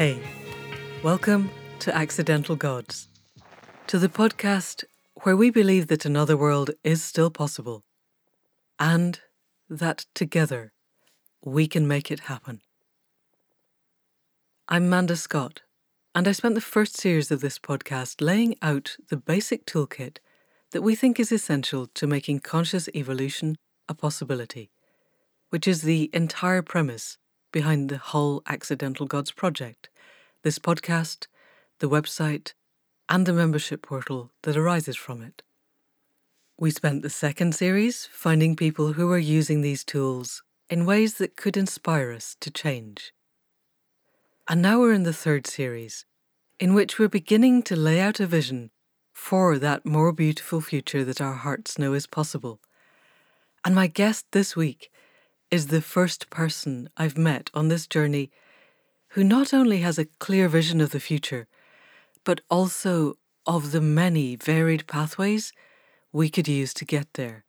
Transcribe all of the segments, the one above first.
Hey, welcome to Accidental Gods, to the podcast where we believe that another world is still possible and that together we can make it happen. I'm Manda Scott, and I spent the first series of this podcast laying out the basic toolkit that we think is essential to making conscious evolution a possibility, which is the entire premise behind the whole Accidental Gods project, this podcast, the website, and the membership portal that arises from it. We spent the second series finding people who are using these tools in ways that could inspire us to change. And now we're in the third series, in which we're beginning to lay out a vision for that more beautiful future that our hearts know is possible. And my guest this week is the first person I've met on this journey who not only has a clear vision of the future, but also of the many varied pathways we could use to get there,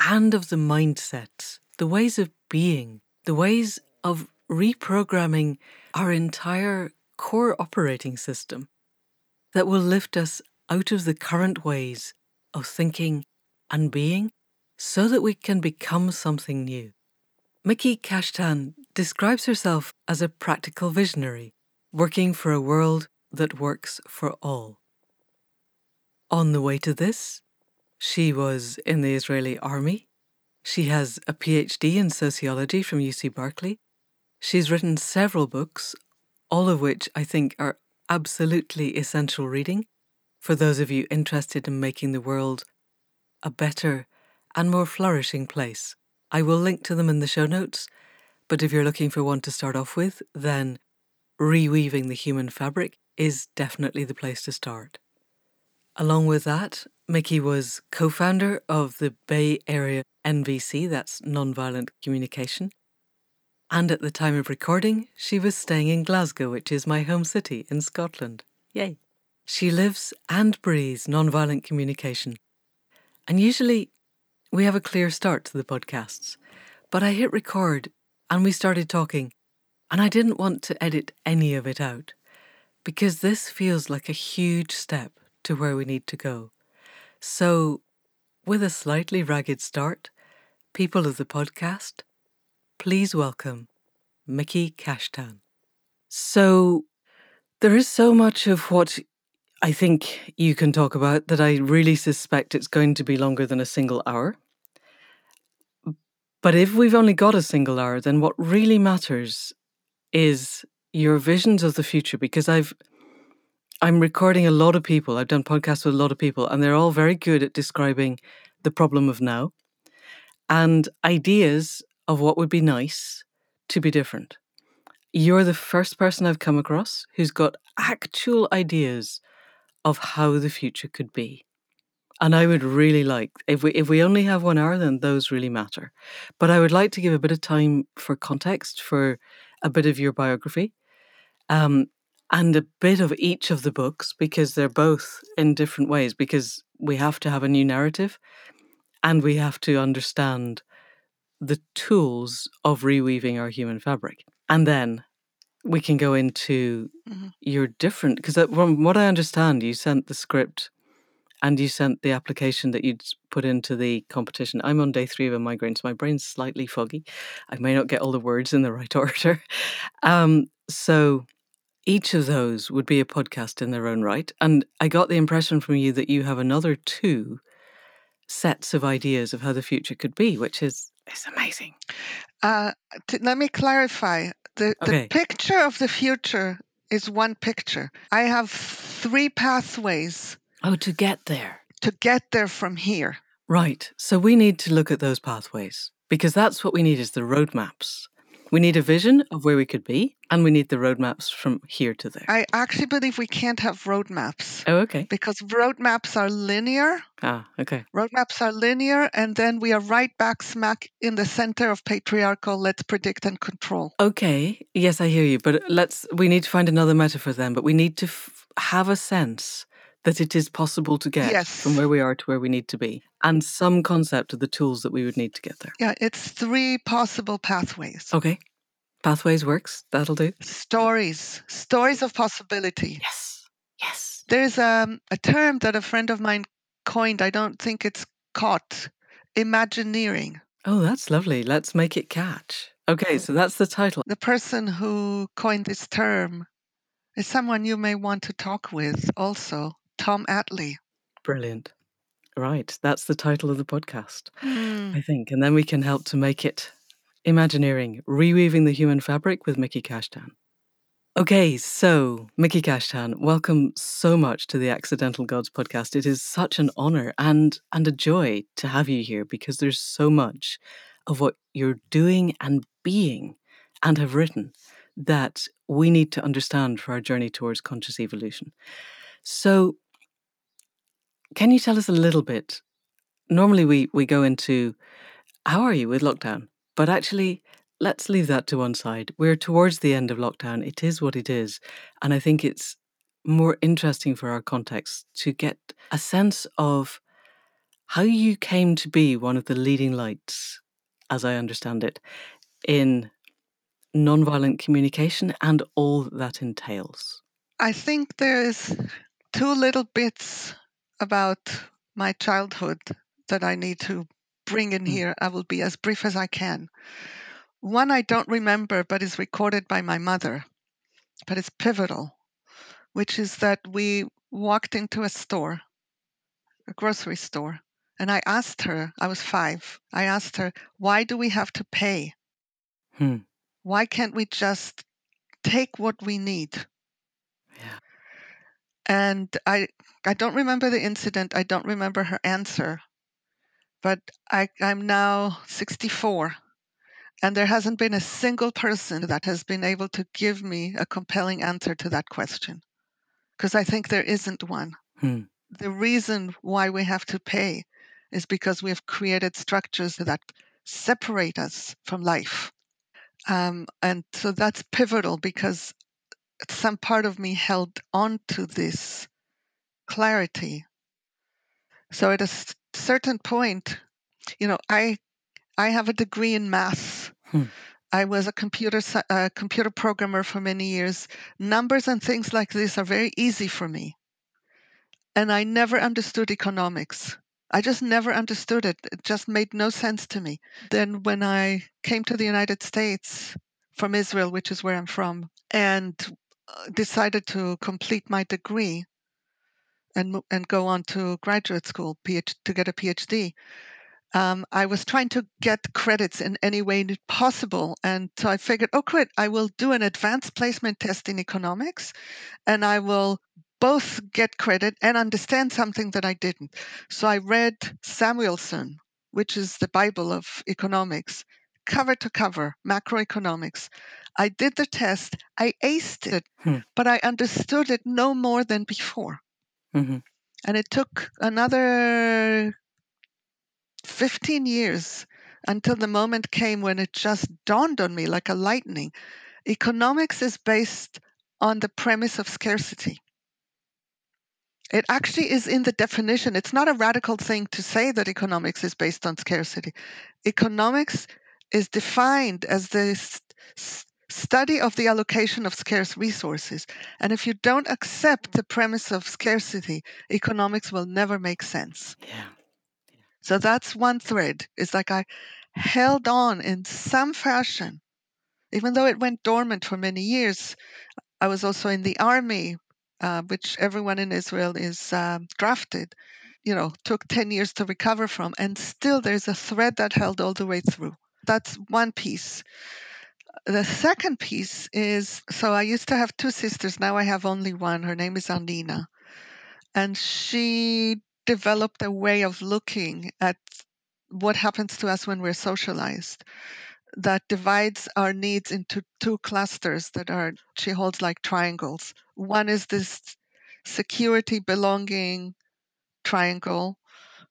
and of the mindsets, the ways of being, the ways of reprogramming our entire core operating system that will lift us out of the current ways of thinking and being so that we can become something new. Miki Kashtan describes herself as a practical visionary, working for a world that works for all. On the way to this, she was in the Israeli army. She has a PhD in sociology from UC Berkeley. She's written several books, all of which I think are absolutely essential reading for those of you interested in making the world a better and more flourishing place. I will link to them in the show notes, but if you're looking for one to start off with, then Reweaving the Human Fabric is definitely the place to start. Along with that, Miki was co founder of the Bay Area NVC, that's Nonviolent Communication. And at the time of recording, she was staying in Glasgow, which is my home city in Scotland. Yay! She lives and breathes nonviolent communication. And usually we have a clear start to the podcasts, but I hit record and we started talking, and I didn't want to edit any of it out because this feels like a huge step to where we need to go. So, with a slightly ragged start, people of the podcast, please welcome Miki Kashtan. So, there is so much of what I think you can talk about that I really suspect it's going to be longer than a single hour. But if we've only got a single hour, then what really matters is your visions of the future because I've I'm recording a lot of people. I've done podcasts with a lot of people and they're all very good at describing the problem of now and ideas of what would be nice to be different. You're the first person I've come across who's got actual ideas of how the future could be. And I would really like if we if we only have one hour, then those really matter. But I would like to give a bit of time for context, for a bit of your biography, um, and a bit of each of the books because they're both in different ways. Because we have to have a new narrative, and we have to understand the tools of reweaving our human fabric, and then we can go into mm-hmm. your different because from what I understand, you sent the script and you sent the application that you'd put into the competition. I'm on day three of a migraine, so my brain's slightly foggy. I may not get all the words in the right order. Um, so each of those would be a podcast in their own right. And I got the impression from you that you have another two sets of ideas of how the future could be, which is is amazing. Uh, t- let me clarify. The, okay. the picture of the future is one picture. I have three pathways Oh, to get there. To get there from here. Right. So we need to look at those pathways because that's what we need is the roadmaps. We need a vision of where we could be, and we need the roadmaps from here to there. I actually believe we can't have roadmaps. Oh, okay. Because roadmaps are linear. Ah, okay. Roadmaps are linear, and then we are right back smack in the center of patriarchal let's predict and control. Okay. Yes, I hear you. But let's, we need to find another metaphor then, but we need to f- have a sense that it is possible to get yes. from where we are to where we need to be, and some concept of the tools that we would need to get there. Yeah, it's three possible pathways. Okay. Pathways works. That'll do. Stories, stories of possibility. Yes. Yes. There's um, a term that a friend of mine coined. I don't think it's caught. Imagineering. Oh, that's lovely. Let's make it catch. Okay, so that's the title. The person who coined this term is someone you may want to talk with also, Tom Atlee. Brilliant. Right, that's the title of the podcast, mm. I think. And then we can help to make it Imagineering, Reweaving the Human Fabric with Miki Kashtan. Okay, so Miki Kashtan, welcome so much to the Accidental Gods podcast. It is such an honor and and a joy to have you here because there's so much of what you're doing and being and have written that we need to understand for our journey towards conscious evolution. So, can you tell us a little bit? Normally, we, we go into how are you with lockdown? But actually, let's leave that to one side. We're towards the end of lockdown. It is what it is. And I think it's more interesting for our context to get a sense of how you came to be one of the leading lights, as I understand it, in nonviolent communication and all that entails? I think there's two little bits about my childhood that I need to bring in mm. here. I will be as brief as I can. One I don't remember, but is recorded by my mother, but it's pivotal, which is that we walked into a store, a grocery store, and I asked her, I was five, I asked her, why do we have to pay? Hmm. Why can't we just take what we need? Yeah. And I I don't remember the incident. I don't remember her answer. But I, I'm now 64, and there hasn't been a single person that has been able to give me a compelling answer to that question. Because I think there isn't one. Hmm. The reason why we have to pay is because we have created structures that separate us from life. Um, and so that's pivotal because some part of me held on to this clarity. So at a certain point, you know, I I have a degree in math. Hmm. I was a computer a computer programmer for many years. Numbers and things like this are very easy for me. And I never understood economics. I just never understood it. It just made no sense to me. Then when I came to the United States from Israel, which is where I'm from, and decided to complete my degree and and go on to graduate school PhD, to get a PhD. Um, I was trying to get credits in any way possible, and so I figured, oh, great, I will do an advanced placement test in economics, and I will both get credit and understand something that I didn't. So I read Samuelson, which is the Bible of economics, cover to cover, macroeconomics. I did the test, I aced it, hmm. but I understood it no more than before. Mm-hmm. And it took another 15 years until the moment came when it just dawned on me like a lightning. Economics is based on the premise of scarcity. It actually is in the definition. It's not a radical thing to say that economics is based on scarcity. Economics is defined as the study of the allocation of scarce resources. And if you don't accept the premise of scarcity, economics will never make sense. Yeah. So that's one thread. It's like I held on in some fashion, even though it went dormant for many years. I was also in the army, uh, which everyone in Israel is uh, drafted. You know, took 10 years to recover from, and still there's a thread that held all the way through. That's one piece. The second piece is so I used to have two sisters, now I have only one. Her name is Arnina. And she developed a way of looking at what happens to us when we're socialized that divides our needs into two clusters that are she holds like triangles. One is this security, belonging triangle,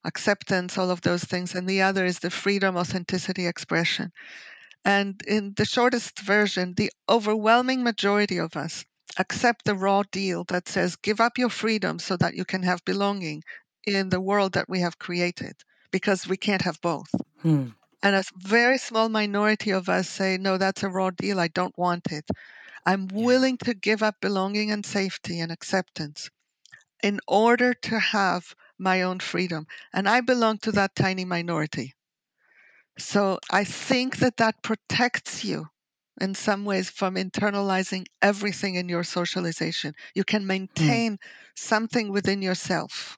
acceptance, all of those things, and the other is the freedom, authenticity, expression. And in the shortest version, the overwhelming majority of us accept the raw deal that says give up your freedom so that you can have belonging in the world that we have created because we can't have both. Hmm. And a very small minority of us say, no, that's a raw deal. I don't want it. I'm Yeah. willing to give up belonging and safety and acceptance in order to have my own freedom. And I belong to that tiny minority. So I think that that protects you in some ways from internalizing everything in your socialization. You can hmm. maintain something within yourself.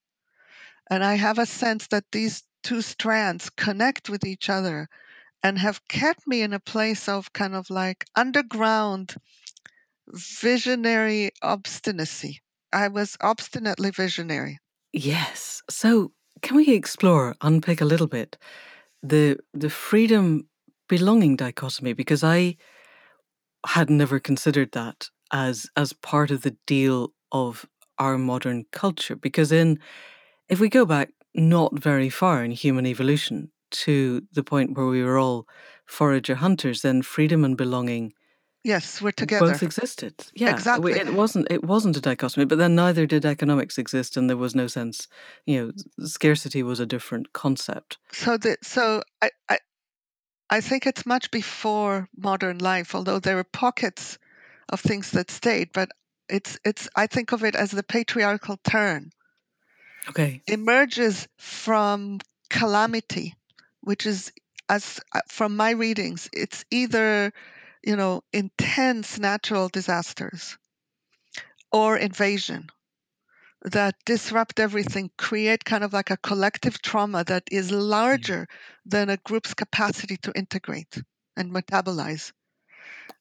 And I have a sense that these two strands connect with each other and have kept me in a place of kind of like underground visionary obstinacy. I was obstinately visionary. Yes. So, can we explore, unpick a little bit the the freedom belonging dichotomy because I had never considered that as as part of the deal of our modern culture because in if we go back not very far in human evolution to the point where we were all forager hunters then freedom and belonging Yes, we're together. both existed yeah Exactly. it wasn't it wasn't a dichotomy but then neither did economics exist and there was no sense you know scarcity was a different concept So the so I, I I think it's much before modern life, although there are pockets of things that stayed, but it's it's I think of it as the patriarchal turn okay emerges from calamity, which is as uh, from my readings, it's either you know intense natural disasters or invasion that disrupt everything, create kind of like a collective trauma that is mm. larger than a group's capacity to integrate and metabolize.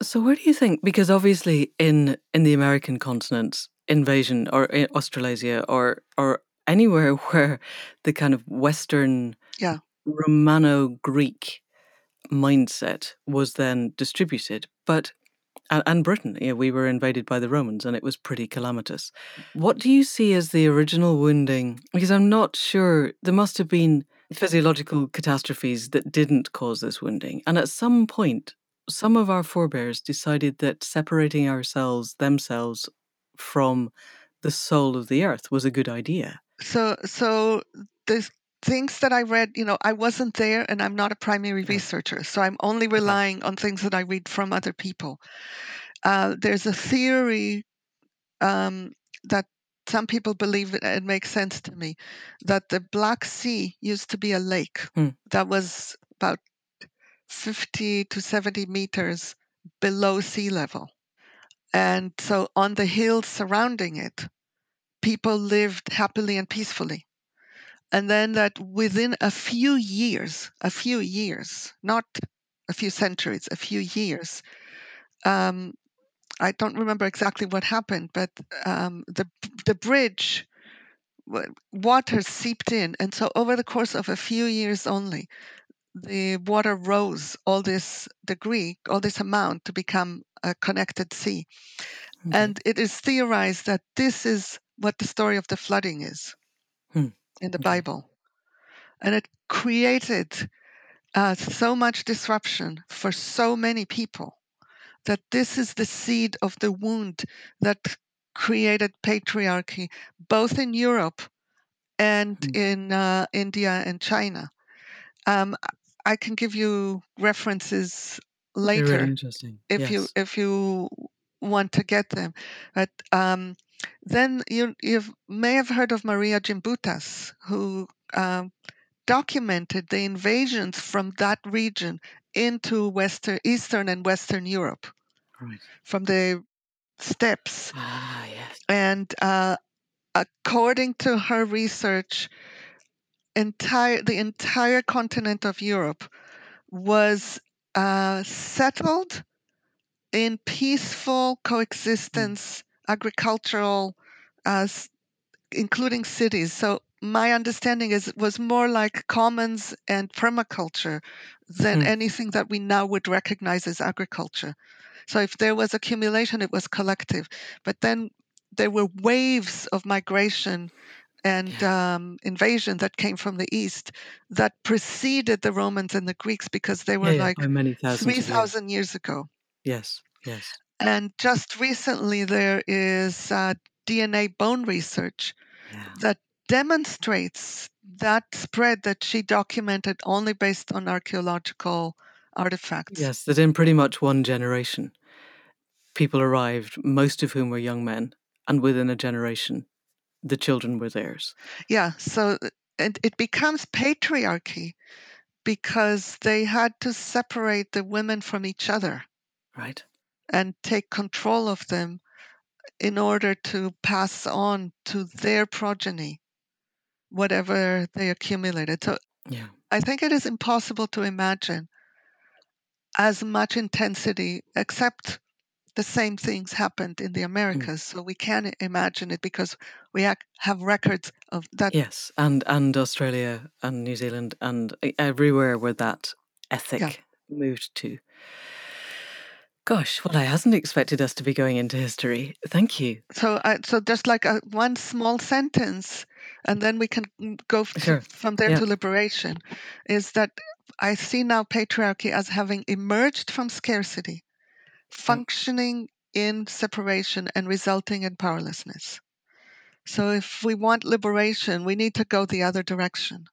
So where do you think? Because obviously, in in the American continent, invasion or in Australasia or or anywhere where the kind of Western Yeah. Romano-Greek mindset was then distributed, but and, and Britain, you know, we were invaded by the Romans, and it was pretty calamitous. What do you see as the original wounding? Because I'm not sure there must have been physiological catastrophes that didn't cause this wounding, and at some point some of our forebears decided that separating ourselves themselves from the soul of the earth was a good idea. So so the things that I read, you know, I wasn't there and I'm not a primary researcher, so I'm only relying on things that I read from other people. Uh, there's a theory um, that some people believe it, it makes sense to me that the Black Sea used to be a lake Hmm. that was about 50 to 70 meters below sea level. And so on the hills surrounding it, people lived happily and peacefully. And then that within a few years, a few years, not a few centuries, a few years, um, I don't remember exactly what happened, but um, the the bridge water seeped in, and so over the course of a few years only, the water rose all this degree, all this amount to become a connected sea. Okay. And it is theorized that this is what the story of the flooding is Hmm. In the Bible, and it created uh, so much disruption for so many people that this is the seed of the wound that created patriarchy both in Europe and Mm. in uh, India and China. Um, I can give you references really later if you if you want to get them. But um, then you you may have heard of Maria Gimbutas, who um, documented the invasions from that region into Western, Eastern, and Western Europe Right. from the steppes. Ah, yes. And uh, according to her research, entire the entire continent of Europe was uh, settled in peaceful coexistence, agricultural, uh, including cities. So my understanding is it was more like commons and permaculture than Hmm. anything that we now would recognize as agriculture. So if there was accumulation, it was collective. But then there were waves of migration and um, invasion that came from the east that preceded the Romans and the Greeks because they were Yeah, yeah, like by many thousands of years. 3,000 years ago. Yes, yes. And just recently, there is uh, DNA bone research Yeah. that demonstrates that spread that she documented only based on archaeological artifacts. Yes, that in pretty much one generation, people arrived, most of whom were young men, and within a generation, the children were theirs. Yeah, so and it becomes patriarchy because they had to separate the women from each other Right. And take control of them in order to pass on to their progeny whatever they accumulated. So Yeah. I think it is impossible to imagine as much intensity, except the same things happened in the hmm. Americas. So we can imagine it because we ac- have records of that. Yes, and and Australia and New Zealand and everywhere where that ethic Yeah. moved to. Gosh, well, I hasn't expected us to be going into history. Thank you. So, I, so just like a, one small sentence, and then we can go f- Sure. from there Yeah. to liberation. Is that I see now patriarchy as having emerged from scarcity, hmm. functioning in separation, and resulting in powerlessness. So, if we want liberation, we need to go the other direction.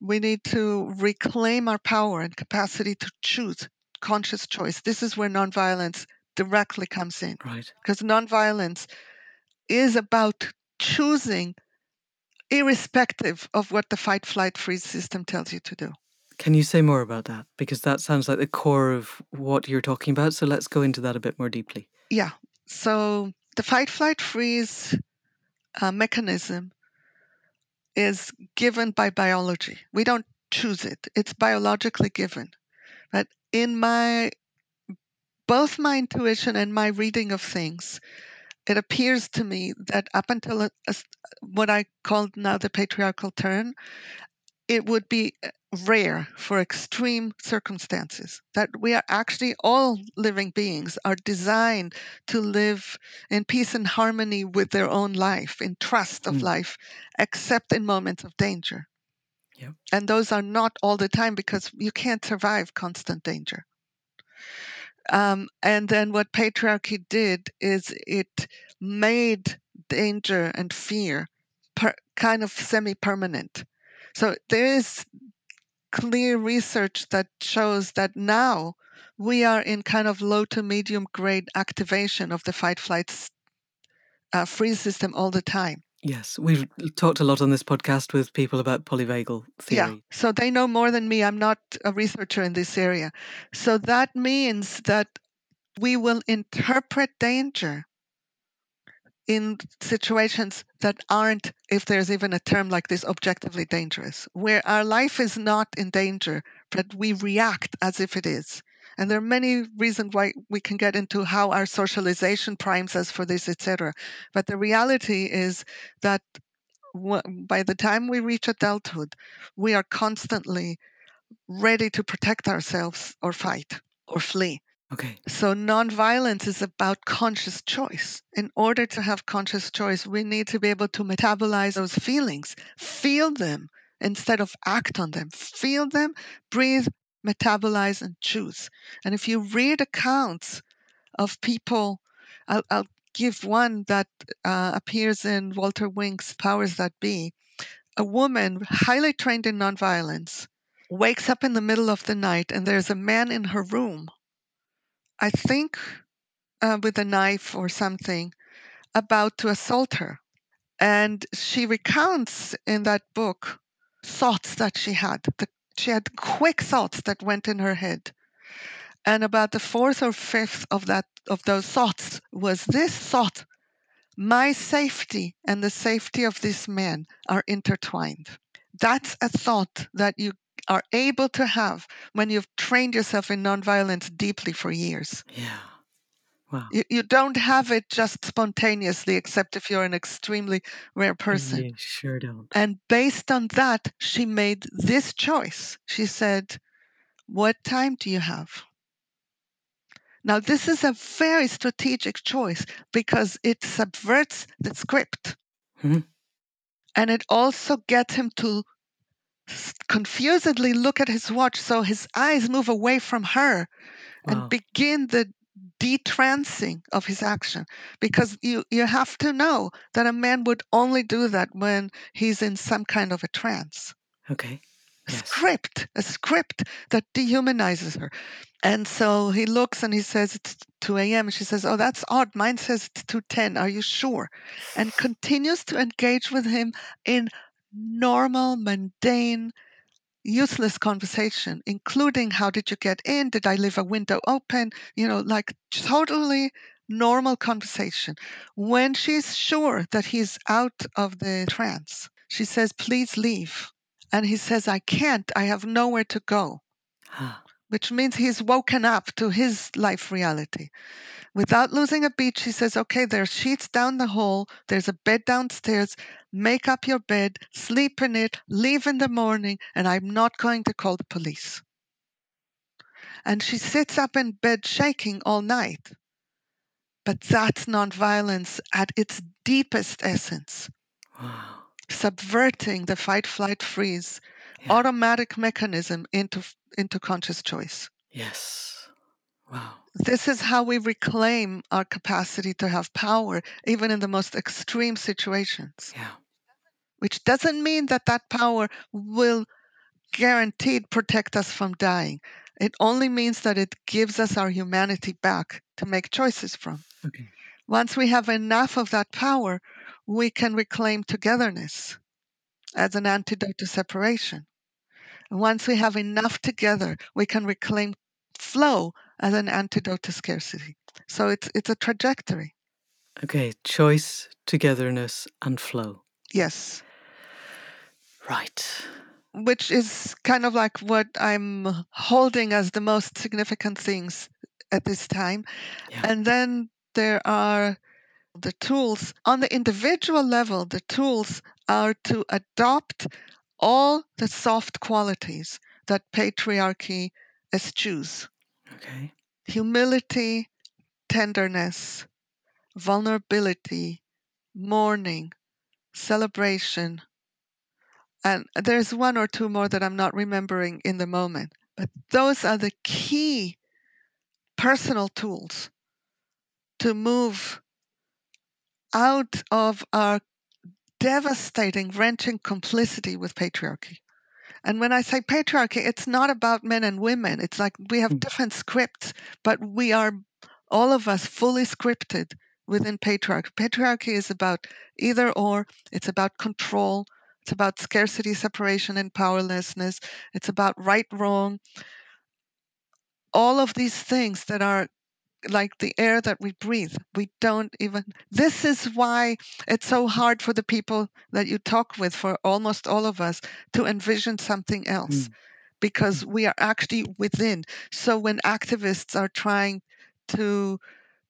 We need to reclaim our power and capacity to choose conscious choice. This is where nonviolence directly comes in Right. because nonviolence is about choosing irrespective of what the fight flight freeze system tells you to do Can you say more about that? Because that sounds like the core of what you're talking about. So let's go into that a bit more deeply. yeah so the fight flight freeze uh, mechanism is given by biology we don't choose it it's biologically given but in my both my intuition and my reading of things it appears to me that up until a, a what I called now the patriarchal turn, it would be uh, rare for extreme circumstances that we are actually all living beings are designed to live in peace and harmony with their own life, in trust of Mm. life, except in moments of danger. And those are not all the time because you can't survive constant danger. Um, and then what patriarchy did is it made danger and fear per, kind of semi permanent. So there is clear research that shows that now we are in kind of low to medium grade activation of the fight flight uh, freeze system all the time. Yes, we've talked a lot on this podcast with people about polyvagal theory. Yeah. So they know more than me. I'm not a researcher in this area. So that means that we will interpret danger in situations that aren't, if there's even a term like this, objectively dangerous, where our life is not in danger, but we react as if it is. And there are many reasons why we can get into how our socialization primes us for this, etc. But the reality is that by the time we reach adulthood, we are constantly ready to protect ourselves or fight or flee. Okay. So, nonviolence is about conscious choice. In order to have conscious choice, we need to be able to metabolize those feelings, feel them instead of act on them. Feel them, breathe, metabolize, and choose. And if you read accounts of people, I'll, I'll give one that uh, appears in Walter Wink's Powers That Be. A woman highly trained in nonviolence wakes up in the middle of the night and there's a man in her room I think uh, with a knife or something, about to assault her. And she recounts in that book thoughts that she had. The, she had quick thoughts that went in her head. And about the fourth or fifth of that of those thoughts was this thought: my safety and the safety of this man are intertwined. That's a thought that you are able to have when you've trained yourself in nonviolence deeply for years. Yeah. Wow. You, you don't have it just spontaneously, except if you're an extremely rare person. You sure don't. And based on that, she made this choice. She said, What time do you have? Now, this is a very strategic choice because it subverts the script. Mhm. And it also gets him to confusedly look at his watch so his eyes move away from her Wow. and begin the detrancing of his action because you you have to know that a man would only do that when he's in some kind of a trance. Okay. a Yes. script a script that dehumanizes her. And so he looks and he says it's 2 a.m she says oh that's odd. Mine says it's 2.10 are you sure? And continues to engage with him in normal mundane useless conversation, including how did you get in? Did I leave a window open? You know, like totally normal conversation. When she's sure that he's out of the trance, she says, please leave. And he says, I can't. I have nowhere to go, Ah. which means he's woken up to his life reality. Without losing a beat, she says, Okay, there's sheets down the hall, there's a bed downstairs. Make up your bed, sleep in it, leave in the morning, and I'm not going to call the police. And she sits up in bed shaking all night. But that's nonviolence at its deepest essence, Wow. subverting the fight, flight, freeze Yeah. automatic mechanism into, into conscious choice. Yes. Wow. this is how we reclaim our capacity to have power, even in the most extreme situations. Yeah. Which doesn't mean that that power will guaranteed protect us from dying. It only means that it gives us our humanity back to make choices from. Okay. Once we have enough of that power, we can reclaim togetherness as an antidote to separation. And once we have enough together, we can reclaim flow as an antidote to scarcity. So it's it's a trajectory. Okay. Choice, togetherness, and flow. Yes. Right. Which is kind of like what I'm holding as the most significant things at this time. Yeah. And then there are the tools on the individual level, the tools are to adopt all the soft qualities that patriarchy eschews Okay. humility, tenderness, vulnerability, mourning, celebration. And there's one or two more that I'm not remembering in the moment. But those are the key personal tools to move out of our devastating, wrenching complicity with patriarchy. And when I say patriarchy, it's not about men and women. It's like we have Mm. different scripts, but we are all of us fully scripted within patriarchy. Patriarchy is about either or, it's about control, it's about scarcity, separation, and powerlessness, it's about right, wrong. All of these things that are like the air that we breathe. We don't even. This is why it's so hard for the people that you talk with, for almost all of us, to envision something else Mm. because we are actually within. So when activists are trying to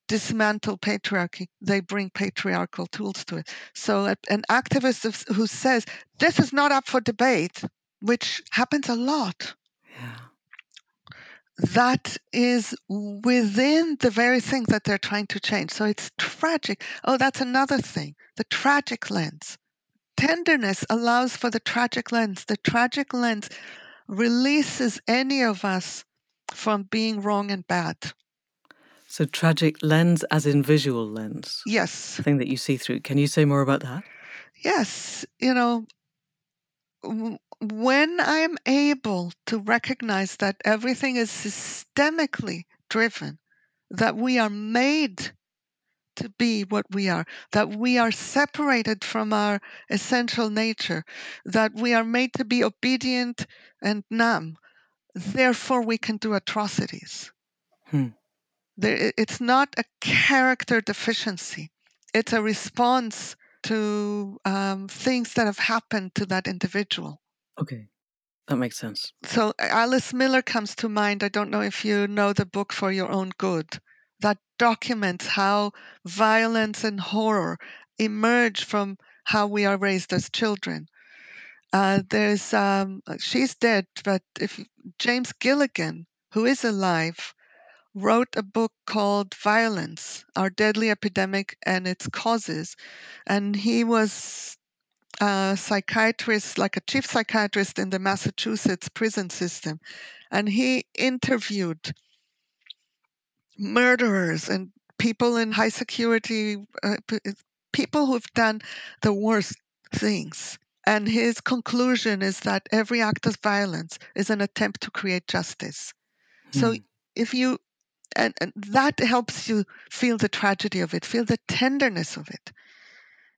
dismantle patriarchy, they bring patriarchal tools to it. So an activist who says, this is not up for debate, which happens a lot Yeah. That is within the very thing that they're trying to change. So it's tragic. Oh, that's another thing the tragic lens. Tenderness allows for the tragic lens. The tragic lens releases any of us from being wrong and bad. So tragic lens, as in visual lens, Yes, thing that you see through. Can you say more about that? yes, you know, when I'm able to recognize that everything is systemically driven, that we are made to be what we are, that we are separated from our essential nature, that we are made to be obedient and numb. Therefore, we can do atrocities. Hmm. There, it's not a character deficiency, it's a response to um, things that have happened to that individual. Okay. That makes sense. So Alice Miller comes to mind. I don't know if you know the book For Your Own Good. That documents how violence and horror emerge from how we are raised as children. Uh, there's um, she's dead, but if James Gilligan, who is alive, wrote a book called Violence: Our Deadly Epidemic and Its Causes, and he was a psychiatrist, like a chief psychiatrist in the Massachusetts prison system, and he interviewed murderers and people in high security, uh, people who've done the worst things. And his conclusion is that every act of violence is an attempt to create justice. So Hmm. if you, and, and that helps you feel the tragedy of it, feel the tenderness of it.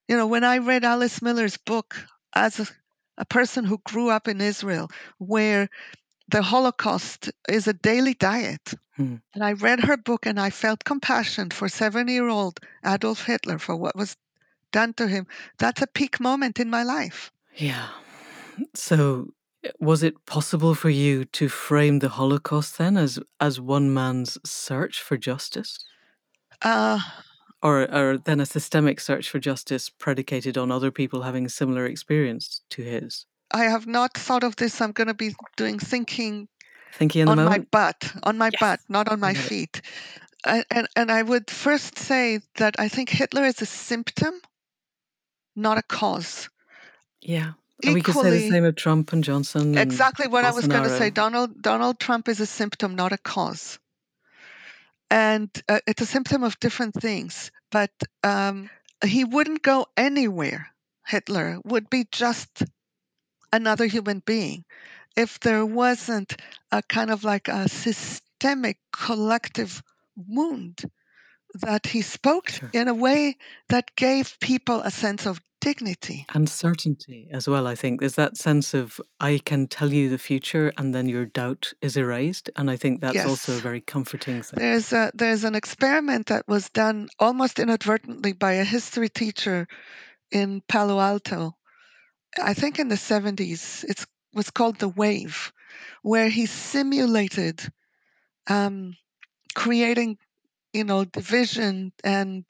You know, when I read Alice Miller's book as a, a person who grew up in Israel, where the Holocaust is a daily diet, Hmm. and I read her book and I felt compassion for seven year old Adolf Hitler for what was done to him. That's a peak moment in my life. Yeah. So, was it possible for you to frame the Holocaust then as as one man's search for justice, Uh, or or then a systemic search for justice predicated on other people having similar experience to his? I have not thought of this. I'm going to be doing thinking Thinking in the on my butt, on my Yes, butt, not on my feet. I, and, and I would first say that I think Hitler is a symptom, not a cause. Yeah. And we could say the same of Trump and Johnson and exactly what I was going to say. Donald Donald Trump is a symptom, not a cause, and uh, it's a symptom of different things. But um, he wouldn't go anywhere. Hitler would be just another human being if there wasn't a kind of like a systemic collective wound that he spoke Sure. in a way that gave people a sense of dignity. And certainty as well, I think. There's that sense of I can tell you the future and then your doubt is erased. And I think that's also a very comforting thing. There's a, there's an experiment that was done almost inadvertently by a history teacher in Palo Alto. I think in the 70s. It was called the Wave, where he simulated um, creating, you know, division and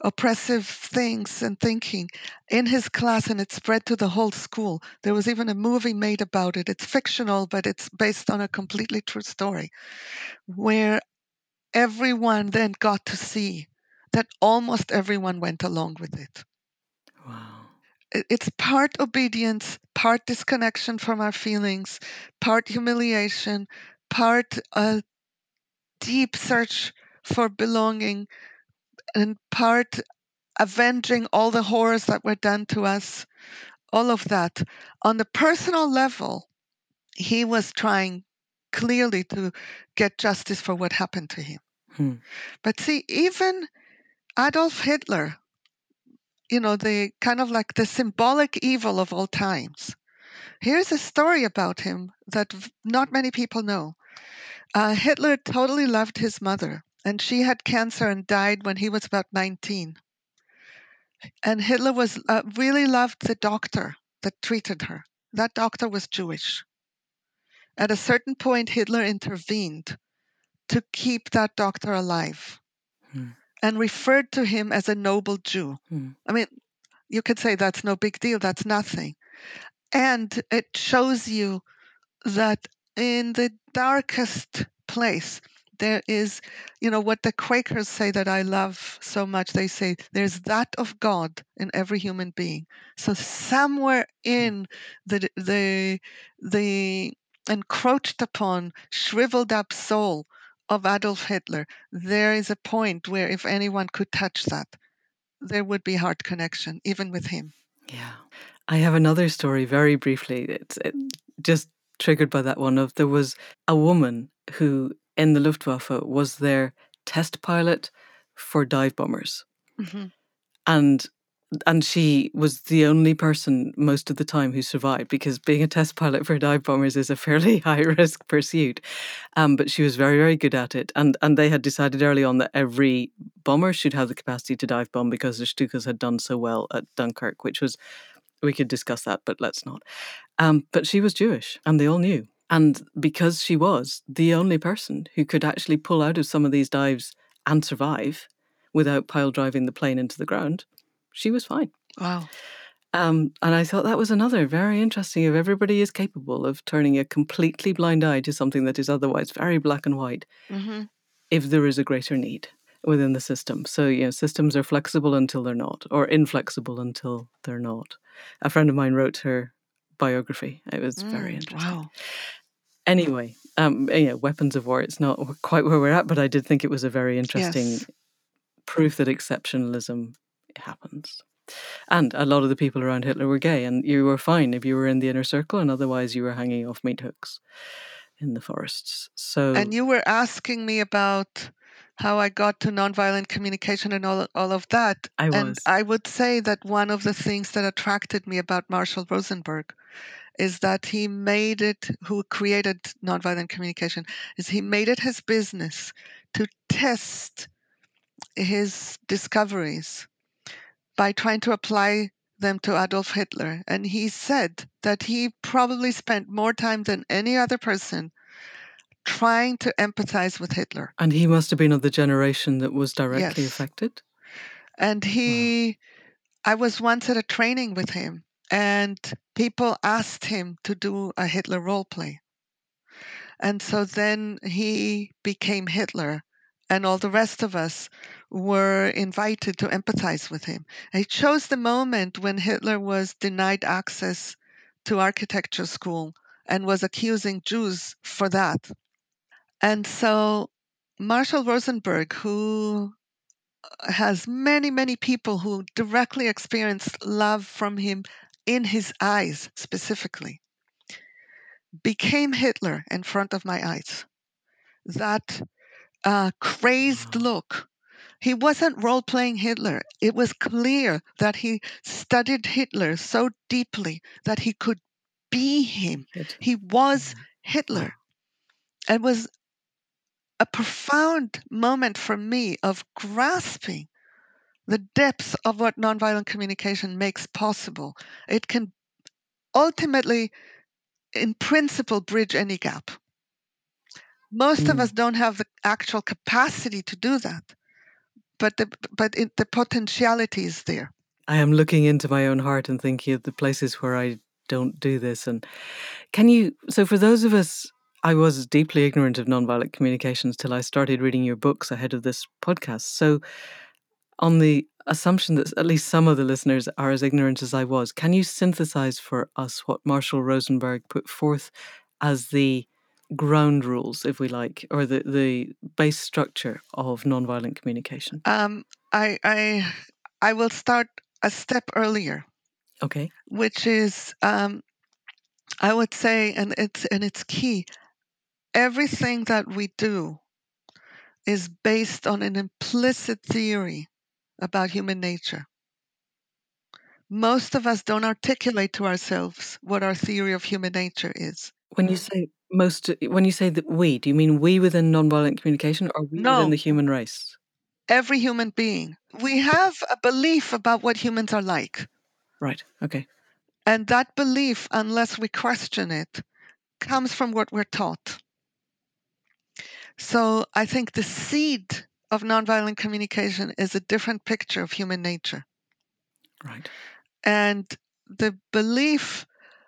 oppressive things and thinking in his class, and it spread to the whole school. There was even a movie made about it. It's fictional, but it's based on a completely true story, where everyone then got to see that almost everyone went along with it. Wow. It's part obedience, part disconnection from our feelings, part humiliation, part a deep search for belonging, and part avenging all the horrors that were done to us. All of that. On the personal level, he was trying clearly to get justice for what happened to him. Hmm. But see, even Adolf Hitler, you know, the kind of like the symbolic evil of all times. Here's a story about him that not many people know. Uh, Hitler totally loved his mother, and she had cancer and died when he was about 19. And Hitler was uh, really loved the doctor that treated her. That doctor was Jewish. At a certain point, Hitler intervened to keep that doctor alive Hmm. and referred to him as a noble Jew. Hmm. I mean, you could say that's no big deal, that's nothing. And it shows you that in the darkest place, there is, you know, what the Quakers say that I love so much. They say there's that of God in every human being. So somewhere in the the the encroached upon, shriveled up soul of Adolf Hitler, there is a point where if anyone could touch that, there would be heart connection, even with him. Yeah. I have another story very briefly. It's it, just triggered by that one of there was a woman who in the Luftwaffe was their test pilot for dive bombers. Mhm. And and she was the only person most of the time who survived because being a test pilot for dive bombers is a fairly high risk pursuit. Um, but she was very, very good at it. And and they had decided early on that every bomber should have the capacity to dive bomb because the Stukas had done so well at Dunkirk, which was we could discuss that, but let's not. Um, but she was Jewish, and they all knew. And because she was the only person who could actually pull out of some of these dives and survive without pile driving the plane into the ground, she was fine. Wow. Um, and I thought that was another very interesting. If everybody is capable of turning a completely blind eye to something that is otherwise very black and white, hmm if there is a greater need within the system. So, you know, systems are flexible until they're not, or inflexible until they're not. A friend of mine wrote her biography. It was very Mm, interesting. wow. Anyway, Um, know, weapons of war. It's not quite where we're at, but I did think it was a very interesting Yes. proof that exceptionalism happens. And a lot of the people around Hitler were gay, and you were fine if you were in the inner circle, and otherwise you were hanging off meat hooks in the forests. So, And you were asking me about how I got to nonviolent communication and all, all of that. I And was. I would say that one of the things that attracted me about Marshall Rosenberg is that he made it, who created nonviolent communication, is he made it his business to test his discoveries by trying to apply them to Adolf Hitler. And he said that he probably spent more time than any other person trying to empathize with Hitler. and he must have been of the generation that was directly Yes. affected. And he, I was once at a training with him, and people asked him to do a Hitler role play. And so then he became Hitler, and all the rest of us were invited to empathize with him. He chose the moment when Hitler was denied access to architecture school and was accusing Jews for that. And so Marshall Rosenberg, who has many, many people who directly experienced love from him in his eyes specifically, became Hitler in front of my eyes. That uh, crazed look. He wasn't role playing Hitler. It was clear that he studied Hitler so deeply that he could be him. He was Hitler. It was a profound moment for me of grasping the depths of what nonviolent communication makes possible. It can ultimately, in principle, bridge any gap. Most of Mm. us don't have the actual capacity to do that, but the but it, the potentiality is there. I am looking into my own heart and thinking of the places where I don't do this. And can you? So, for those of us, I was deeply ignorant of nonviolent communications till I started reading your books ahead of this podcast. So, on the assumption that at least some of the listeners are as ignorant as I was, can you synthesize for us what Marshall Rosenberg put forth as the ground rules, if we like, or the, the base structure of nonviolent communication? Um, I I I will start a step earlier, Okay. which is um, I would say, and it's and it's key. Everything that we do is based on an implicit theory about human nature. Most of us don't articulate to ourselves what our theory of human nature is. When you say most, when you say that we, do you mean we within nonviolent communication or we No. within the human race? Every human being, we have a belief about what humans are like. Right. Okay. And that belief, unless we question it, comes from what we're taught. So I think the seed of nonviolent communication is a different picture of human nature. Right. And the belief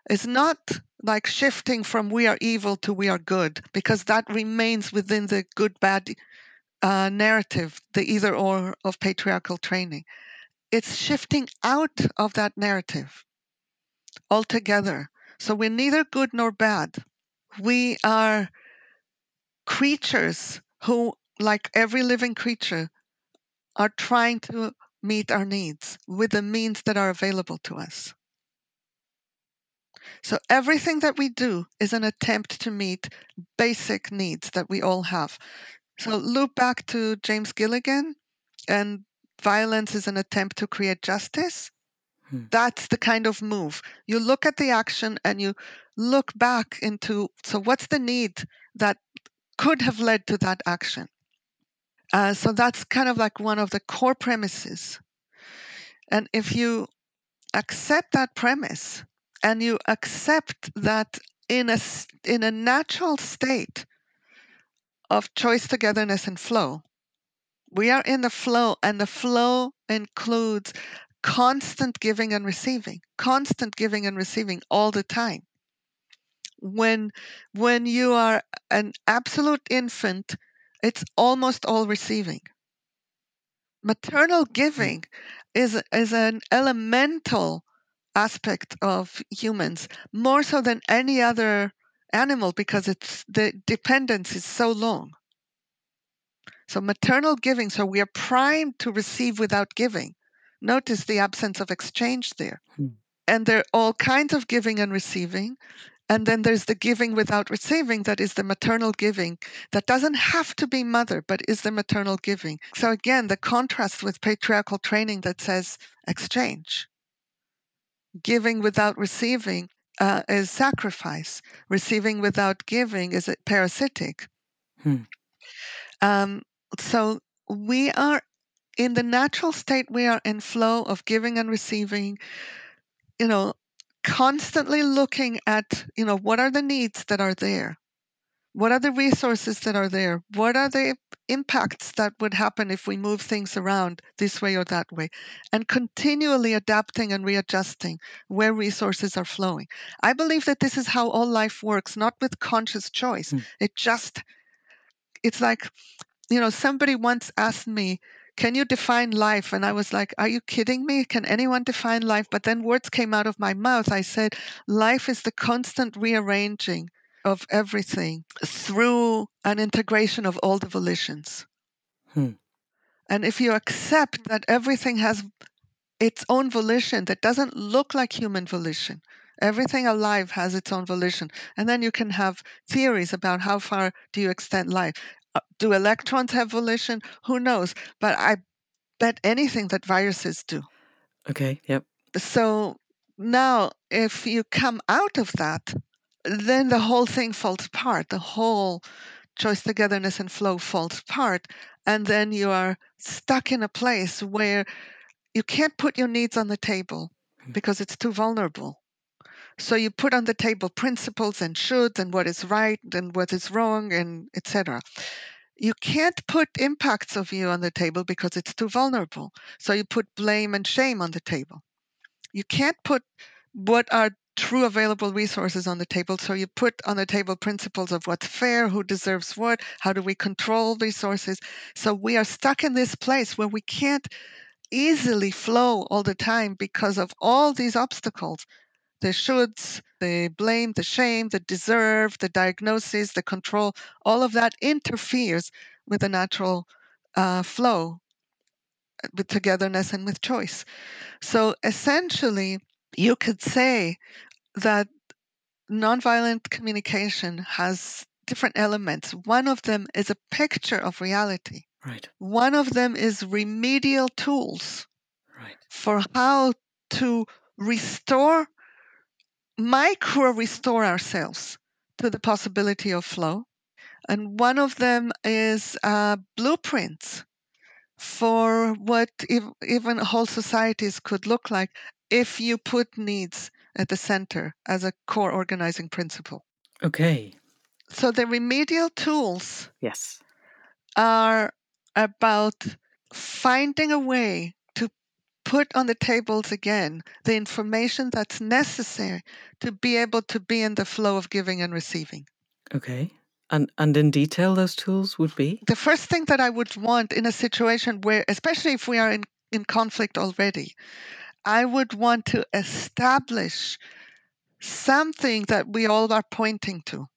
is not like shifting from we are evil to we are good, because that remains within the good bad uh, narrative, the either or of patriarchal training. It's shifting out of that narrative altogether. So we're neither good nor bad. We are creatures who, like every living creature, are trying to meet our needs with the means that are available to us. So everything that we do is an attempt to meet basic needs that we all have. So loop back to James Gilligan and violence is an attempt to create justice. Hmm. That's the kind of move. You look at the action and you look back into so what's the need that could have led to that action. Uh, so that's kind of like one of the core premises. And if you accept that premise and you accept that in a in a natural state of choice, togetherness, and flow, we are in the flow, and the flow includes constant giving and receiving, constant giving and receiving all the time. When when you are an absolute infant, it's almost all receiving. Maternal giving is is an elemental aspect of humans, more so than any other animal because it's the dependence is so long. So maternal giving, so we are primed to receive without giving. Notice the absence of exchange there. Hmm. And there are all kinds of giving and receiving. And then there's the giving without receiving, that is the maternal giving. That doesn't have to be mother, but is the maternal giving. So again, the contrast with patriarchal training that says exchange. Giving without receiving uh, is sacrifice. Receiving without giving is parasitic. Hmm. Um, so we are in the natural state, we are in flow of giving and receiving, you know, constantly looking at, you know, what are the needs that are there? What are the resources that are there? What are the impacts that would happen if we move things around this way or that way? And continually adapting and readjusting where resources are flowing. I believe that this is how all life works, not with conscious choice. Hmm. It just, it's like, you know, somebody once asked me, can you define life? And I was like, Are you kidding me? Can anyone define life? But then words came out of my mouth. I said, Life is the constant rearranging of everything through an integration of all the volitions. Hmm. And if you accept that everything has its own volition that doesn't look like human volition, everything alive has its own volition. And then you can have theories about how far do you extend life. Uh, Do electrons have volition? Who knows? But I bet anything that viruses do. Okay. Yep. So now, if you come out of that, then the whole thing falls apart. The whole choice, togetherness, and flow falls apart. And then you are stuck in a place where you can't put your needs on the table Hmm. because it's too vulnerable. So you put on the table principles and shoulds and what is right and what is wrong and etc. You can't put impacts of you on the table because it's too vulnerable. So you put blame and shame on the table. You can't put what are true available resources on the table. So you put on the table principles of what's fair, who deserves what, how do we control resources. So we are stuck in this place where we can't easily flow all the time because of all these obstacles the shoulds, the blame, the shame, the deserve, the diagnosis, the control, all of that interferes with the natural uh, flow, uh, with togetherness and with choice. So essentially, you could say that nonviolent communication has different elements. One of them is a picture of reality. Right. One of them is remedial tools Right. for how to restore, micro restore ourselves to the possibility of flow. And one of them is uh, blueprints for what ev- even whole societies could look like if you put needs at the center as a core organizing principle. Okay. So the remedial tools Yes. are about finding a way put on the tables again the information that's necessary to be able to be in the flow of giving and receiving. Okay. And and in detail, those tools would be. The first thing that I would want in a situation where, especially if we are in, in conflict already, I would want to establish something that we all are pointing to.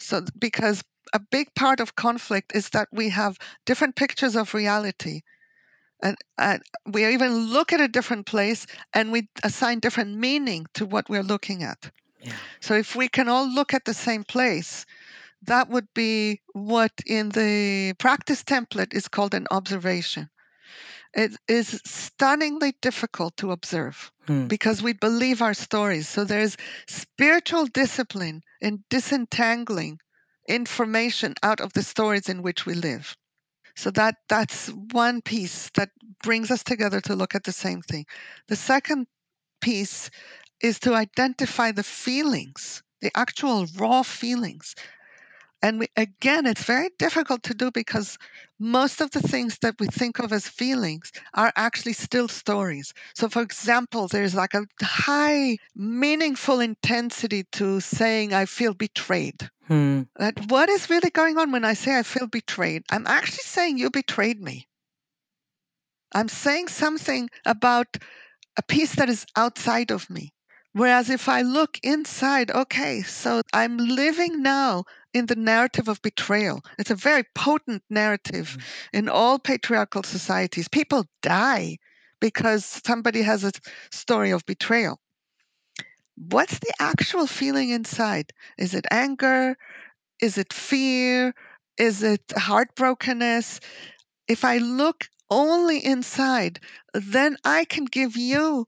So, because a big part of conflict is that we have different pictures of reality. And, and we even look at a different place and we assign different meaning to what we're looking at. Yeah. So, if we can all look at the same place, that would be what in the practice template is called an observation. It is stunningly difficult to observe Hmm. because we believe our stories. So there's spiritual discipline in disentangling information out of the stories in which we live. So that that's one piece that brings us together to look at the same thing. The second piece is to identify the feelings, the actual raw feelings. And we, again, it's very difficult to do because most of the things that we think of as feelings are actually still stories. So, for example, there's like a high, meaningful intensity to saying, I feel betrayed. Hmm. That what is really going on when I say I feel betrayed? I'm actually saying you betrayed me. I'm saying something about a piece that is outside of me. Whereas if I look inside, okay, so I'm living now in the narrative of betrayal. It's a very potent narrative in all patriarchal societies. People die because somebody has a story of betrayal. What's the actual feeling inside? Is it anger? Is it fear? Is it heartbrokenness? If I look only inside, then I can give you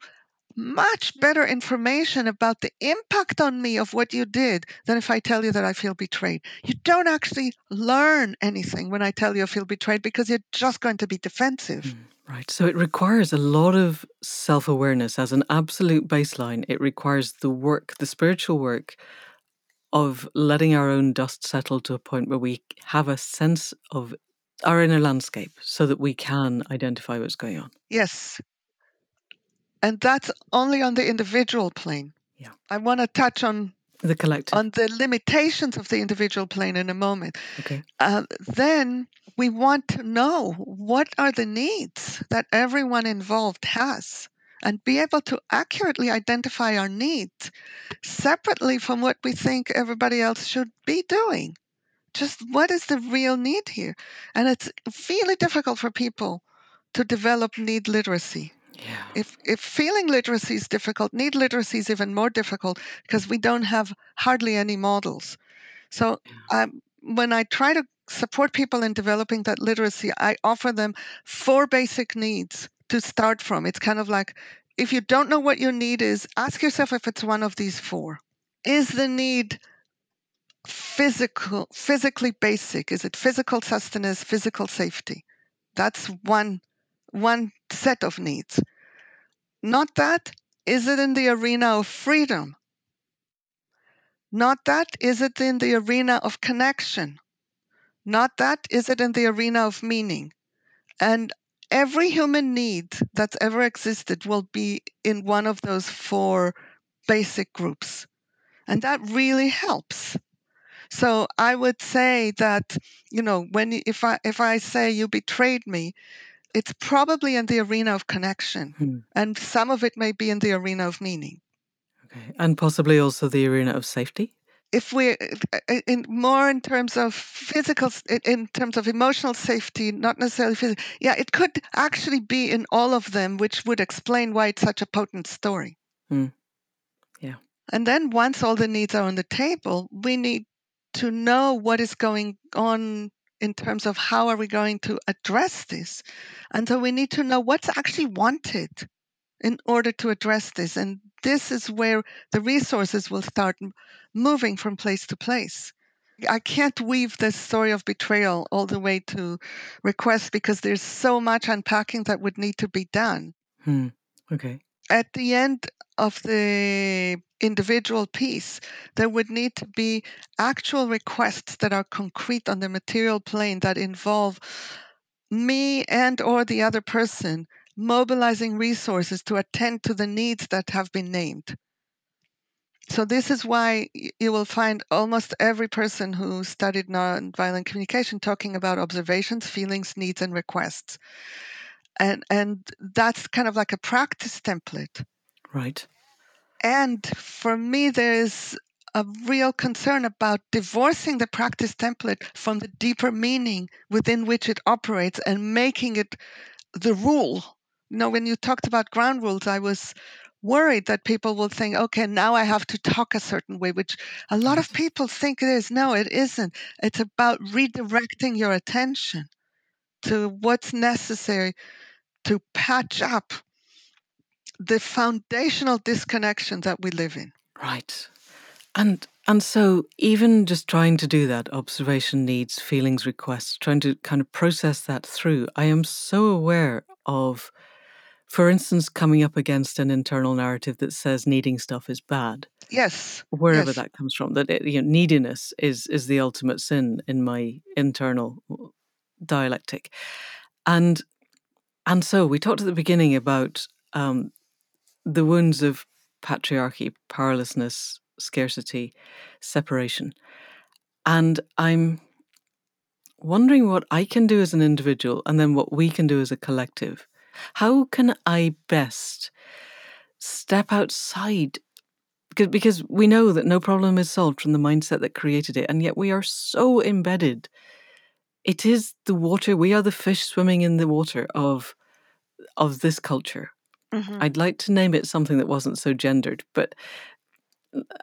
much better information about the impact on me of what you did than if I tell you that I feel betrayed. You don't actually learn anything when I tell you I feel betrayed because you're just going to be defensive. Mm, right. So it requires a lot of self awareness as an absolute baseline. It requires the work, the spiritual work of letting our own dust settle to a point where we have a sense of our inner landscape so that we can identify what's going on. Yes. And that's only on the individual plane. Yeah. I want to touch on The collective. on the limitations of the individual plane in a moment. okay. Uh, then we want to know what are the needs that everyone involved has and be able to accurately identify our needs separately from what we think everybody else should be doing. Just what is the real need here? And it's really difficult for people to develop need literacy. Yeah. If, if feeling literacy is difficult, need literacy is even more difficult because we don't have hardly any models. So um, when I try to support people in developing that literacy, I offer them four basic needs to start from. It's kind of like if you don't know what your need is, ask yourself if it's one of these four. Is the need physical, physically basic? Is it physical sustenance, physical safety? That's one one set of needs. Not that. Is it in the arena of freedom? Not that. Is it in the arena of connection? Not that. Is it in the arena of meaning? And every human need that's ever existed will be in one of those four basic groups. And that really helps. So I would say that, you know, when if I if I say you betrayed me, it's probably in the arena of connection. Hmm. And some of it may be in the arena of meaning. Okay. And possibly also the arena of safety. if we in more in terms of physical in- terms of emotional safety not necessarily physical yeah it could actually be in all of them which would explain why it's such a potent story Mm. Yeah. and then once all the needs are on the table we need to know what is going on in terms of how are we going to address this and so we need to know what's actually wanted in order to address this and this is where the resources will start moving from place to place I can't weave this story of betrayal all the way to request because there's so much unpacking that would need to be done. Hmm. Okay. At the end of the individual piece, there would need to be actual requests that are concrete on the material plane that involve me and or the other person mobilizing resources to attend to the needs that have been named. So this is why you will find almost every person who studied nonviolent communication talking about observations, feelings, needs, and requests. And and that's kind of like a practice template. Right. And for me, there is a real concern about divorcing the practice template from the deeper meaning within which it operates and making it the rule. You know, when you talked about ground rules, I was worried that people will think, okay, now I have to talk a certain way, which a lot of people think it is. No, it isn't. It's about redirecting your attention to what's necessary to patch up the foundational disconnection that we live in. Right. And and so even just trying to do that, observation needs, feelings, requests, trying to kind of process that through, I am so aware of, for instance, coming up against an internal narrative that says needing stuff is bad, Yes. wherever yes. that comes from. That it, you know, neediness is is the ultimate sin in my internal dialectic, and and so we talked at the beginning about um, the wounds of patriarchy, powerlessness, scarcity, separation. And I'm wondering what I can do as an individual and then what we can do as a collective. How can I best step outside because, we know that no problem is solved from the mindset that created it, and yet we are so embedded. It is the water. We are the fish swimming in the water of of this culture. Mhm. I'd like to name it something that wasn't so gendered, but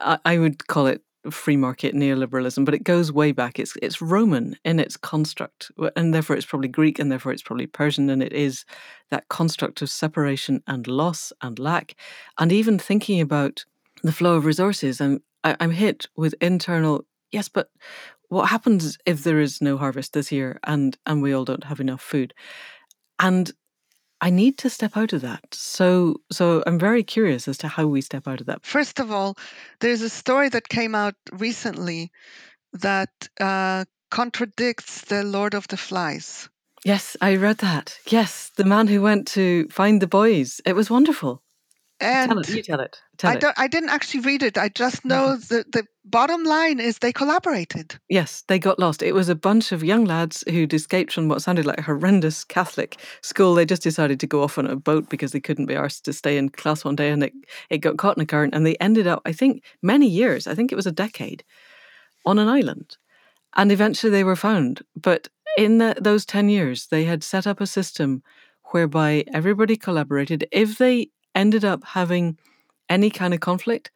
I, I would call it free market neoliberalism. But it goes way back. It's it's Roman in its construct, and therefore it's probably Greek, and therefore it's probably Persian, and it is that construct of separation and loss and lack, and even thinking about the flow of resources. And I, I'm hit with internal yes, but what happens if there is no harvest this year, and and we all don't have enough food, and I need to step out of that. So so I'm very curious as to how we step out of that. First of all, there's a story that came out recently that uh, contradicts the Lord of the Flies. Yes, I read that. Yes, the man who went to find the boys. It was wonderful. And tell it. You tell it. Tell I it. don't I didn't actually read it. I just know the the bottom line is they collaborated. Yes, they got lost. It was a bunch of young lads who'd escaped from what sounded like a horrendous Catholic school. They just decided to go off on a boat because they couldn't be asked to stay in class one day and it, it got caught in a current and they ended up, I think, many years, I think it was a decade, on an island. And eventually they were found. But in the, those 10 years, they had set up a system whereby everybody collaborated. If they ended up having any kind of conflict,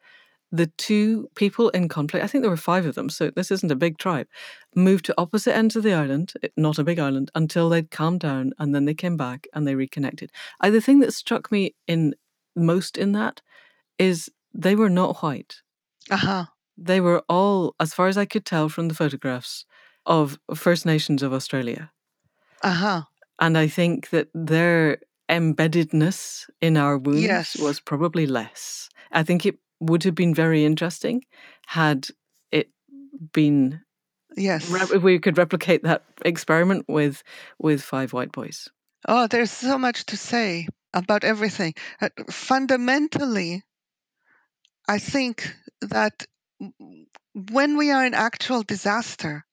the two people in conflict, I think there were five of them, so this isn't a big tribe, moved to opposite ends of the island, not a big island, until they'd calmed down and then they came back and they reconnected. I, the thing that struck me in most in that is they were not white. Uh-huh. They were all, as far as I could tell from the photographs, of First Nations of Australia. Uh-huh. And I think that their embeddedness in our wounds Yes. was probably less. I think it would have been very interesting had it been Yes. re- we could replicate that experiment with with five white boys. Oh, there's so much to say about everything. Uh, fundamentally, I think that when we are in actual disaster,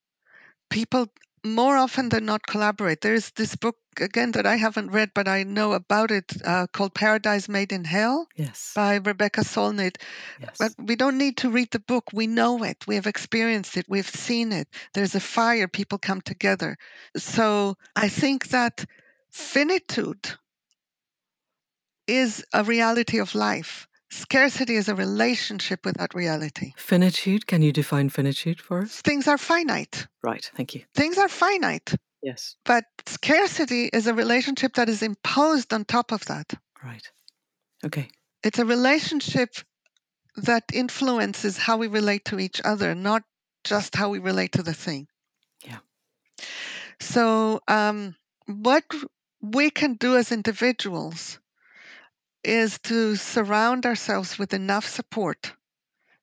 people more often than not collaborate. There's this book again that I haven't read, but I know about it uh, called Paradise Made in Hell Yes. by Rebecca Solnit. yes. But we don't need to read the book. We know it. We have experienced it. We've seen it. There's a fire. People come together. So I think that finitude is a reality of life. Scarcity is a relationship with that reality. finitude. Can you define finitude for us? Things are finite. Right. Thank you. Things are finite. Yes. But scarcity is a relationship that is imposed on top of that. Right. Okay. It's a relationship that influences how we relate to each other, not just how we relate to the thing. Yeah. So, um, what we can do as individuals is to surround ourselves with enough support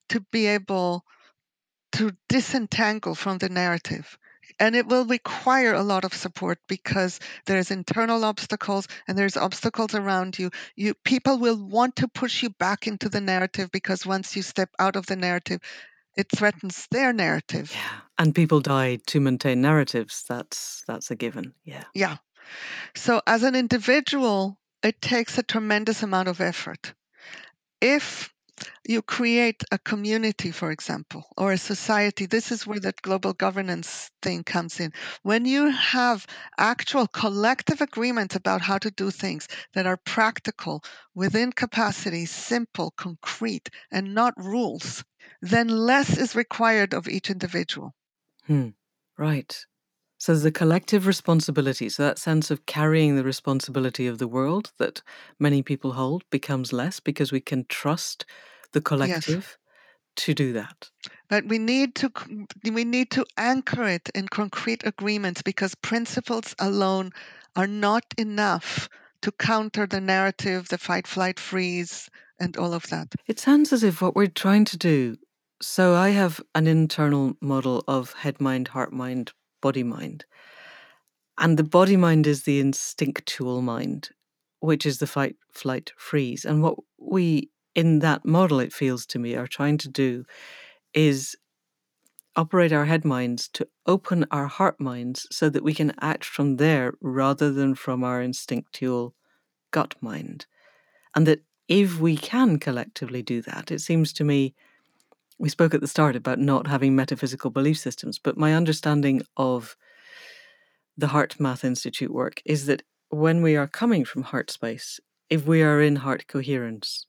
to be able to disentangle from the narrative. And it will require a lot of support because there's internal obstacles and there's obstacles around you. You people will want to push you back into the narrative because once you step out of the narrative, it threatens their narrative. Yeah. And people die to maintain narratives. That's that's a given. Yeah. Yeah. So as an individual, it takes a tremendous amount of effort. If you create a community, for example, or a society, this is where that global governance thing comes in. When you have actual collective agreement about how to do things that are practical, within capacity, simple, concrete, and not rules, then less is required of each individual. Hmm. Right. So the collective responsibility, so that sense of carrying the responsibility of the world that many people hold becomes less because we can trust the collective to do that. But we need to we need to anchor it in concrete agreements because principles alone are not enough to counter the narrative, the fight, flight, freeze, and all of that. It sounds as if what we're trying to do. So I have an internal model of head mind, heart mind, body mind. And the body mind is the instinctual mind, which is the fight, flight, freeze. And what we, in that model, it feels to me, are trying to do is operate our head minds to open our heart minds so that we can act from there rather than from our instinctual gut mind. And that if we can collectively do that, it seems to me we spoke at the start about not having metaphysical belief systems, but my understanding of the HeartMath Institute work is that when we are coming from heart space, if we are in heart coherence,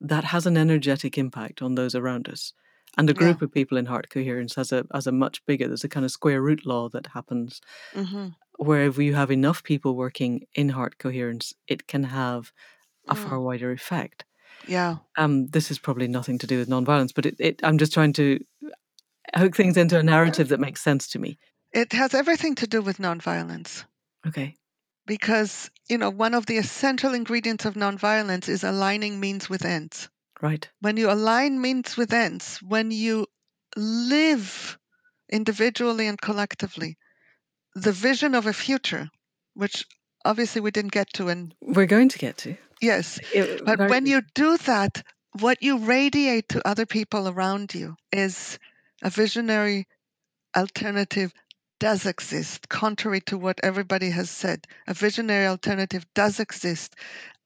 that has an energetic impact on those around us. And a group Yeah. of people in heart coherence has a has a much bigger. There's a kind of square root law that happens hmm where if you have enough people working in heart coherence, it can have a Mm. far wider effect. Yeah. Um, this is probably nothing to do with nonviolence, but it, it, I'm just trying to hook things into a narrative that makes sense to me. It has everything to do with nonviolence Okay. Because, you know, one of the essential ingredients of nonviolence is aligning means with ends. Right. When you align means with ends, when you live individually and collectively the vision of a future, which obviously we didn't get to, and We're going to get to. yes, It- But very- when you do that, what you radiate to other people around you is a visionary alternative does exist, contrary to what everybody has said. A visionary alternative does exist,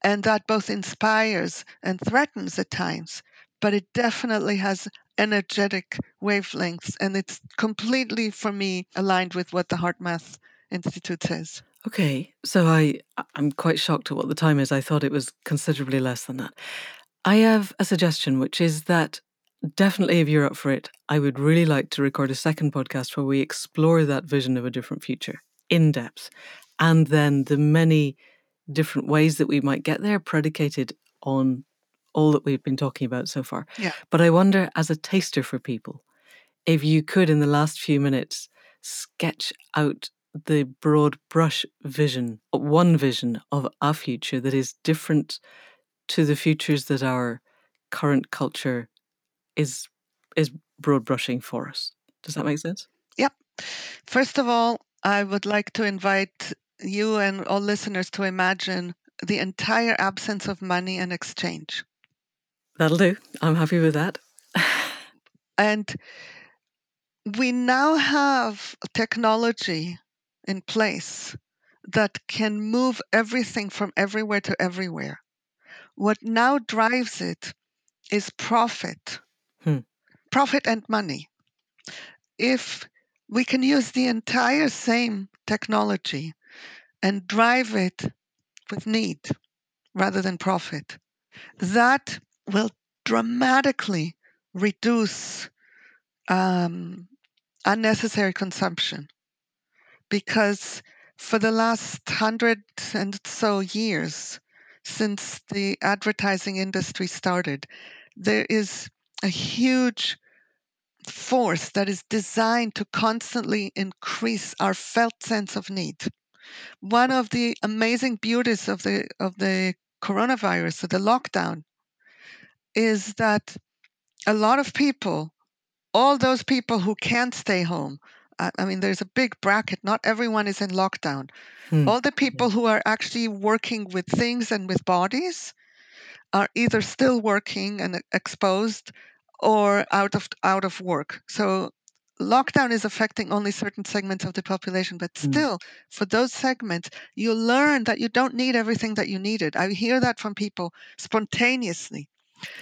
and that both inspires and threatens at times, but it definitely has energetic wavelengths, and it's completely, for me, aligned with what the Heart Math Institute says. Okay, so I I'm quite shocked at what the time is. I thought it was considerably less than that. I have a suggestion, which is that definitely, if you're up for it, I would really like to record a second podcast where we explore that vision of a different future in depth, and then the many different ways that we might get there, predicated on all that we've been talking about so far. Yeah. But I wonder, as a taster for people, if you could, in the last few minutes, sketch out the broad brush vision, one vision of a future that is different to the futures that our current culture is is broad brushing for us. Does that make sense? Yep. First of all, I would like to invite you and all listeners to imagine the entire absence of money and exchange. That'll do. I'm happy with that. And we now have technology in place that can move everything from everywhere to everywhere. What now drives it is profit, Hmm. profit and money. If we can use the entire same technology and drive it with need rather than profit, that will dramatically reduce um, unnecessary consumption because for the last hundred and so years since the advertising industry started, there is a huge force that is designed to constantly increase our felt sense of need. One of the amazing beauties of the of the coronavirus, of the lockdown, is that a lot of people, all those people who can't stay home, I, mean, there's a big bracket. Not everyone is in lockdown. Hmm. All the people who are actually working with things and with bodies are either still working and exposed or out of out of work. So lockdown is affecting only certain segments of the population, but Mm. still for those segments, you learn that you don't need everything that you needed. I hear that from people spontaneously.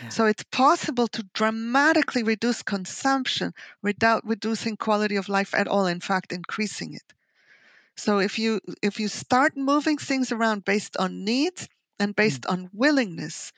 Yeah. So it's possible to dramatically reduce consumption without reducing quality of life at all, in fact increasing it. So if you if you start moving things around based on needs and based on willingness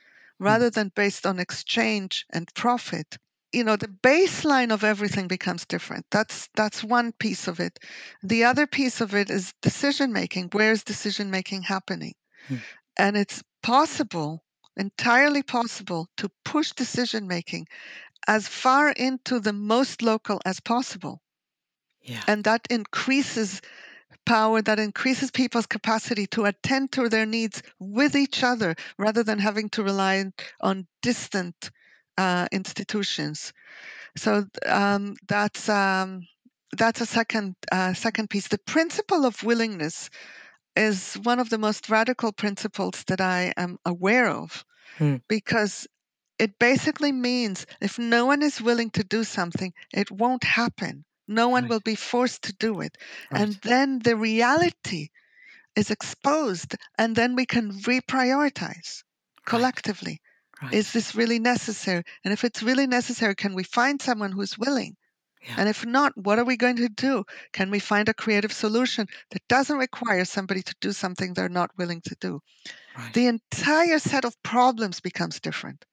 rather than based on exchange and profit, you know, the baseline of everything becomes different. That's that's one piece of it. The other piece of it is decision making. Where is decision making happening? Hmm. And it's possible, entirely possible, to push decision making as far into the most local as possible. Yeah. And that increases power, that increases people's capacity to attend to their needs with each other rather than having to rely on distant uh, institutions. So um, that's um, that's a second uh, second piece. The principle of willingness is one of the most radical principles that I am aware of, Hmm. because it basically means if no one is willing to do something, it won't happen. No one Right. will be forced to do it. And then the reality is exposed, and then we can reprioritize collectively Right. Is this really necessary? And if it's really necessary, can we find someone who's willing? Yeah. And if not, what are we going to do? Can we find a creative solution that doesn't require somebody to do something they're not willing to do? right. The entire set of problems becomes different.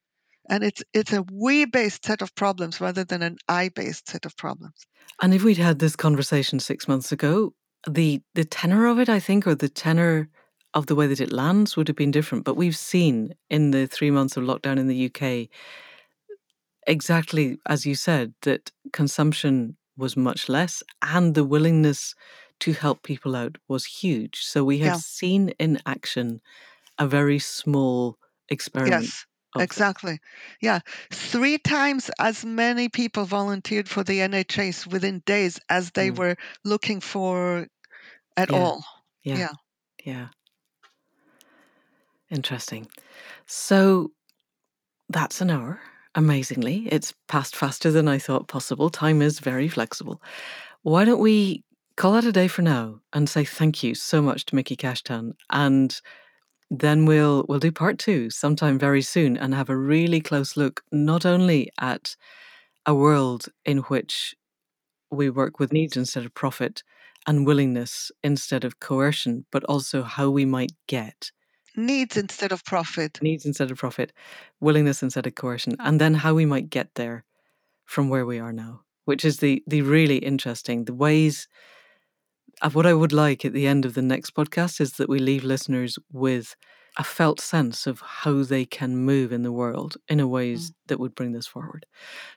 And it's it's a we based set of problems rather than an I based set of problems. And if we'd had this conversation six months ago, the the tenor of it, I think, or the tenor of the way that it lands would have been different. But we've seen in the three months of lockdown in the UK, exactly as you said, that consumption was much less and the willingness to help people out was huge. So we have Yeah. seen in action a very small experiment. Yes, this. exactly. Yeah. Three times as many people volunteered for the NHS within days as they Mm. were looking for at Yeah. all. Yeah. Yeah. Yeah. Interesting. So that's an hour. Amazingly, it's passed faster than I thought possible. Time is very flexible. Why don't we call it a day for now and say thank you so much to Miki Kashtan and then we'll we'll do part 2 sometime very soon and have a really close look not only at a world in which we work with needs instead of profit and willingness instead of coercion but also how we might get Needs instead of profit. needs instead of profit, willingness instead of coercion, and then how we might get there from where we are now, which is the the really interesting the ways Uh, what I would like at the end of the next podcast is that we leave listeners with a felt sense of how they can move in the world in a ways mm. that would bring this forward.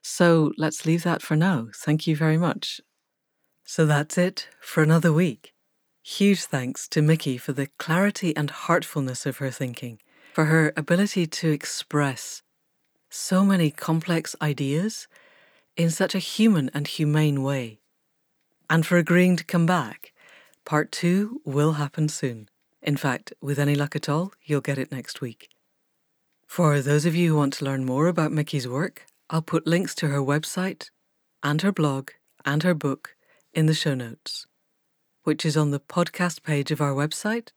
So let's leave that for now. Thank you very much. So that's it for another week. Huge thanks to Miki for the clarity and heartfulness of her thinking, for her ability to express so many complex ideas in such a human and humane way, and for agreeing to come back. Part two will happen soon. In fact, with any luck at all, you'll get it next week. For those of you who want to learn more about Miki's work, I'll put links to her website and her blog and her book in the show notes, which is on the podcast page of our website,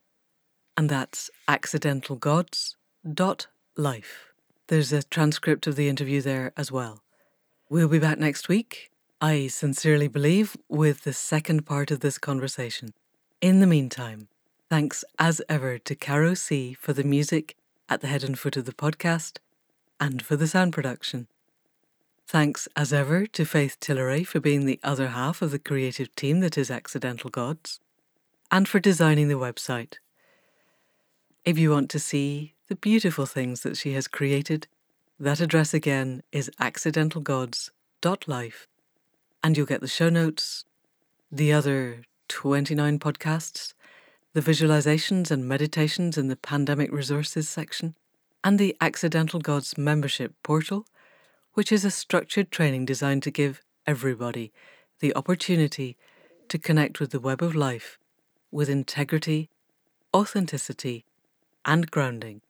and that's accidentalgods.life. There's a transcript of the interview there as well. We'll be back next week, I sincerely believe, with the second part of this conversation. In the meantime, thanks as ever to Caro C for the music at the head and foot of the podcast and for the sound production. Thanks as ever to Faith Tilleray for being the other half of the creative team that is Accidental Gods, and for designing the website. If you want to see the beautiful things that she has created, that address again is accidentalgods.life, and you'll get the show notes, the other 29 podcasts, the visualizations and meditations in the pandemic resources section, and the Accidental Gods membership portal, which is a structured training designed to give everybody the opportunity to connect with the web of life with integrity, authenticity, and grounding.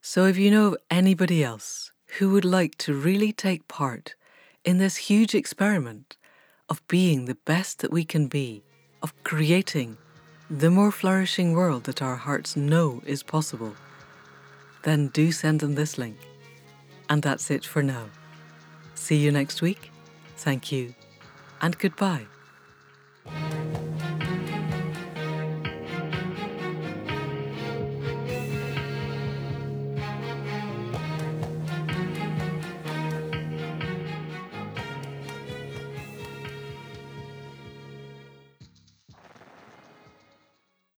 So if you know of anybody else who would like to really take part in this huge experiment of being the best that we can be, of creating the more flourishing world that our hearts know is possible, then do send them this link. And that's it for now. See you next week. Thank you. And goodbye.